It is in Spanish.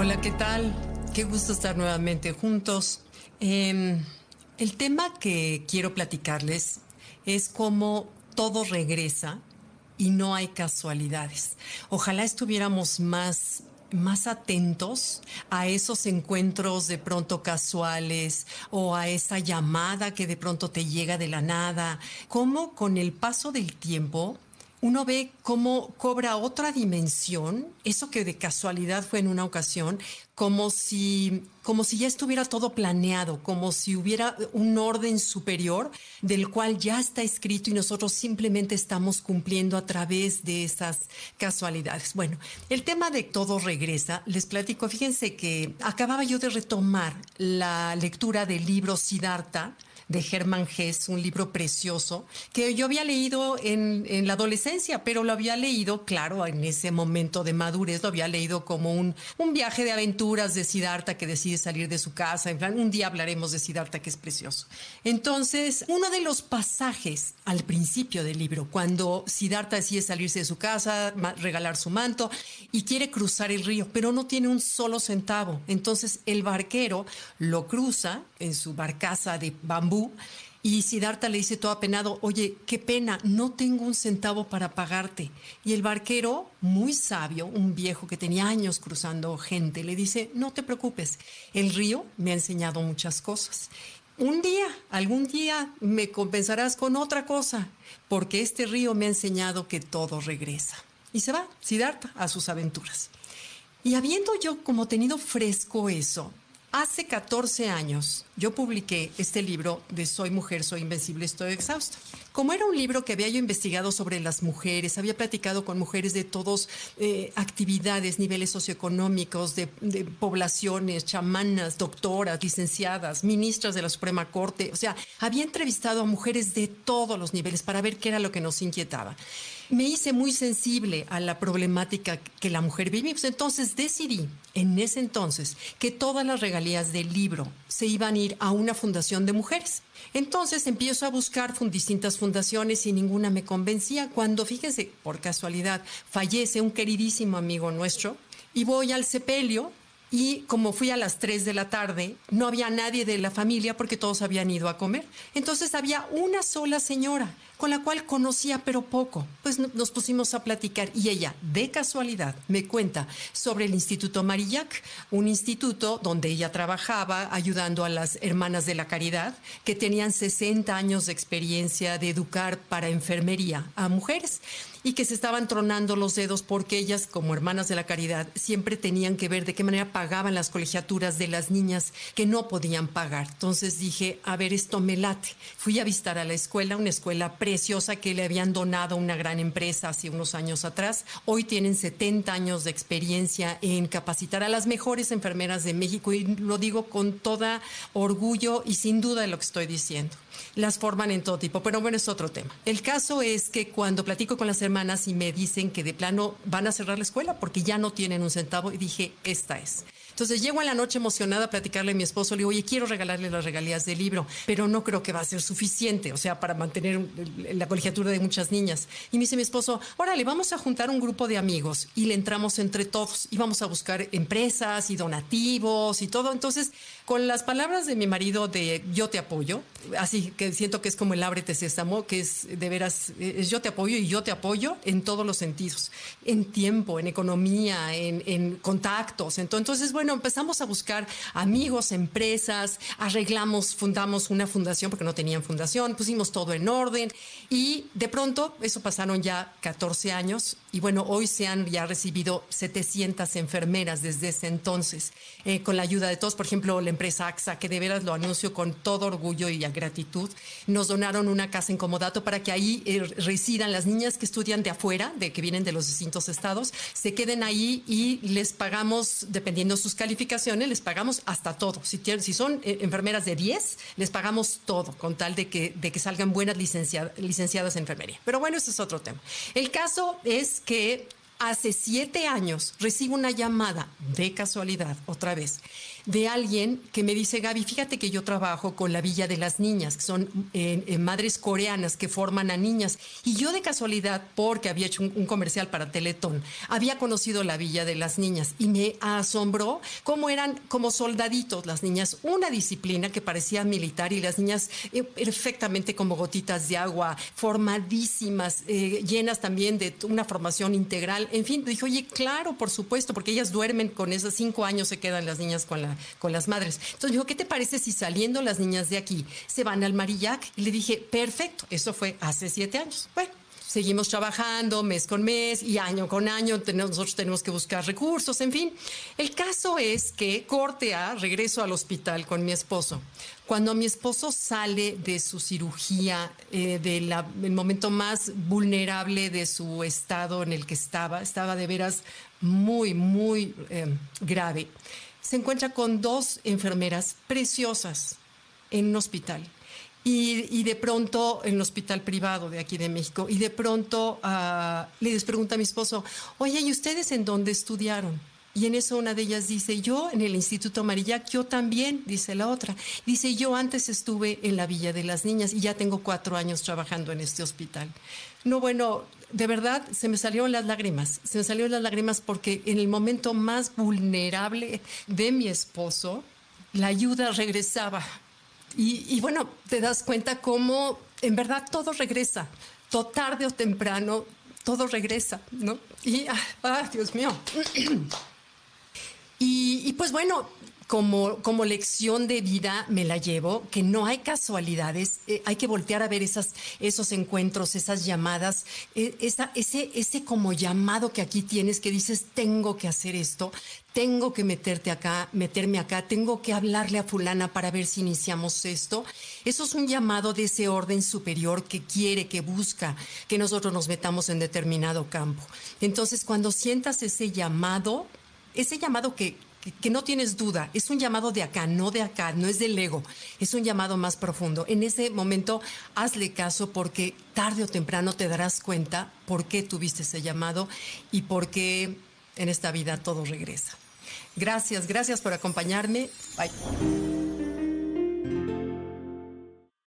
Hola, ¿qué tal? Qué gusto estar nuevamente juntos. Em, el tema que quiero platicarles es cómo todo regresa y no hay casualidades. Ojalá estuviéramos más más atentos a esos encuentros de pronto casuales o a esa llamada que de pronto te llega de la nada, cómo con el paso del tiempo uno ve cómo cobra otra dimensión, eso que de casualidad fue en una ocasión, como si, como si ya estuviera todo planeado, como si hubiera un orden superior del cual ya está escrito y nosotros simplemente estamos cumpliendo a través de esas casualidades. Bueno, el tema de todo regresa, les platico, fíjense que acababa yo de retomar la lectura del libro Siddhartha, de Germán Hess, un libro precioso que yo había leído en, en, la adolescencia, pero lo había leído, claro, en ese momento de madurez, lo había leído como un, un viaje de aventuras de Siddhartha que decide salir de su casa. En plan, un día hablaremos de Siddhartha, que es precioso. Entonces, uno de los pasajes al principio del libro, cuando Siddhartha decide salirse de su casa, regalar su manto y quiere cruzar el río, pero no tiene un solo centavo. Entonces, el barquero lo cruza en su barcaza de bambú y Siddhartha le dice todo apenado, oye, qué pena, no tengo un centavo para pagarte. Y el barquero, muy sabio, un viejo que tenía años cruzando gente, le dice, no te preocupes, el río me ha enseñado muchas cosas. Un día, algún día me compensarás con otra cosa, porque este río me ha enseñado que todo regresa. Y se va, Siddhartha, a sus aventuras. Y habiendo yo como tenido fresco eso, Hace 14 años yo publiqué este libro de Soy mujer, soy invencible, estoy exhausta. Como era un libro que había yo investigado sobre las mujeres, había platicado con mujeres de todas eh, actividades, niveles socioeconómicos, de, poblaciones, chamanas, doctoras, licenciadas, ministras de la Suprema Corte, o sea, había entrevistado a mujeres de todos los niveles para ver qué era lo que nos inquietaba me hice muy sensible a la problemática que la mujer vive. Pues entonces decidí, en ese entonces, que todas las regalías del libro se iban a ir a una fundación de mujeres. Entonces empiezo a buscar distintas fundaciones y ninguna me convencía. Cuando, fíjense, por casualidad, fallece un queridísimo amigo nuestro y voy al sepelio y como fui a las 3 de la tarde, no había nadie de la familia porque todos habían ido a comer. Entonces había una sola señora con la cual conocía pero poco. Pues nos pusimos a platicar y ella, de casualidad, me cuenta sobre el Instituto Marillac, un instituto donde ella trabajaba ayudando a las hermanas de la caridad que tenían 60 años de experiencia de educar para enfermería a mujeres y que se estaban tronando los dedos porque ellas, como hermanas de la caridad, siempre tenían que ver de qué manera pagaban las colegiaturas de las niñas que no podían pagar. Entonces dije, a ver, esto me late. Fui a visitar a la escuela, una escuela preciosa que le habían donado a una gran empresa hace unos años atrás. Hoy tienen 70 años de experiencia en capacitar a las mejores enfermeras de México y lo digo con toda orgullo y sin duda de lo que estoy diciendo. Las forman en todo tipo, pero bueno, es otro tema. El caso es que cuando platico con las hermanas y me dicen que de plano van a cerrar la escuela porque ya no tienen un centavo, y dije, esta es. Entonces llego en la noche emocionada a platicarle a mi esposo, le digo, oye, quiero regalarle las regalías del libro, pero no creo que va a ser suficiente, o sea, para mantener la colegiatura de muchas niñas. Y me dice mi esposo, órale, vamos a juntar un grupo de amigos y le entramos entre todos y vamos a buscar empresas y donativos y todo. Entonces, con las palabras de mi marido de yo te apoyo, así que siento que es como el ábrete sésamo, que es de veras, yo te apoyo y yo te apoyo en todos los sentidos, en tiempo, en economía, en, en contactos. Entonces, bueno, empezamos a buscar amigos, empresas, arreglamos, fundamos una fundación porque no tenían fundación, pusimos todo en orden y de pronto, eso pasaron ya 14 años y bueno, hoy se han ya recibido 700 enfermeras desde ese entonces, eh, con la ayuda de todos, por ejemplo, la empresa AXA, que de veras lo anuncio con todo orgullo y gratitud, nos donaron una casa en Comodato para que ahí eh, residan las niñas que estudian de afuera, de que vienen de los distintos estados, se queden ahí y les pagamos, dependiendo sus calificaciones, les pagamos hasta todo. Si, si son eh, enfermeras de 10, les pagamos todo, con tal de que, de que salgan buenas licenciadas en enfermería. Pero bueno, ese es otro tema. El caso es que hace siete años recibo una llamada de casualidad, otra vez, de alguien que me dice, Gaby, fíjate que yo trabajo con la Villa de las Niñas, que son eh, eh, madres coreanas que forman a niñas. Y yo de casualidad, porque había hecho un, comercial para Teletón, había conocido la Villa de las Niñas y me asombró cómo eran como soldaditos las niñas, una disciplina que parecía militar y las niñas eh, perfectamente como gotitas de agua, formadísimas, llenas también de una formación integral. En fin, dije, oye, claro, por supuesto, porque ellas duermen con esos cinco años, se quedan las niñas con, la, con las madres. Entonces me dijo, ¿qué te parece si saliendo las niñas de aquí se van al Marillac? Y le dije, perfecto, eso fue hace siete años. Bueno, seguimos trabajando mes con mes y año con año, nosotros tenemos que buscar recursos, en fin. El caso es que corte a, regreso al hospital con mi esposo. Cuando mi esposo sale de su cirugía, eh, del momento más vulnerable de su estado en el que estaba, estaba de veras muy, muy eh, grave, se encuentra con dos enfermeras preciosas en un hospital y, de pronto, en el hospital privado de aquí de México, y de pronto uh, les pregunta a mi esposo, oye, ¿y ustedes en dónde estudiaron? Y en eso una de ellas dice, yo en el Instituto Marillac, yo también, dice la otra. Dice, yo antes estuve en la Villa de las Niñas y ya tengo cuatro años trabajando en este hospital. No, bueno, de verdad se me salieron las lágrimas, se me salieron las lágrimas porque en el momento más vulnerable de mi esposo, la ayuda regresaba y, bueno, te das cuenta cómo en verdad todo regresa, todo tarde o temprano, todo regresa, ¿no? Y, ah, ah Dios mío. Pues bueno, como, como, lección de vida me la llevo, que no hay casualidades, eh, hay que voltear a ver esos encuentros, esas llamadas, eh, esa, ese, ese como llamado que aquí tienes que dices, tengo que hacer esto, tengo que meterte acá, meterme acá, tengo que hablarle a fulana para ver si iniciamos esto. Eso es un llamado de ese orden superior que quiere, que busca que nosotros nos metamos en determinado campo. Entonces, cuando sientas ese llamado, ese llamado que, no tienes duda, es un llamado de acá, no de acá, no es del ego, es un llamado más profundo. En ese momento, hazle caso porque tarde o temprano te darás cuenta por qué tuviste ese llamado y por qué en esta vida todo regresa. Gracias, gracias por acompañarme. Bye.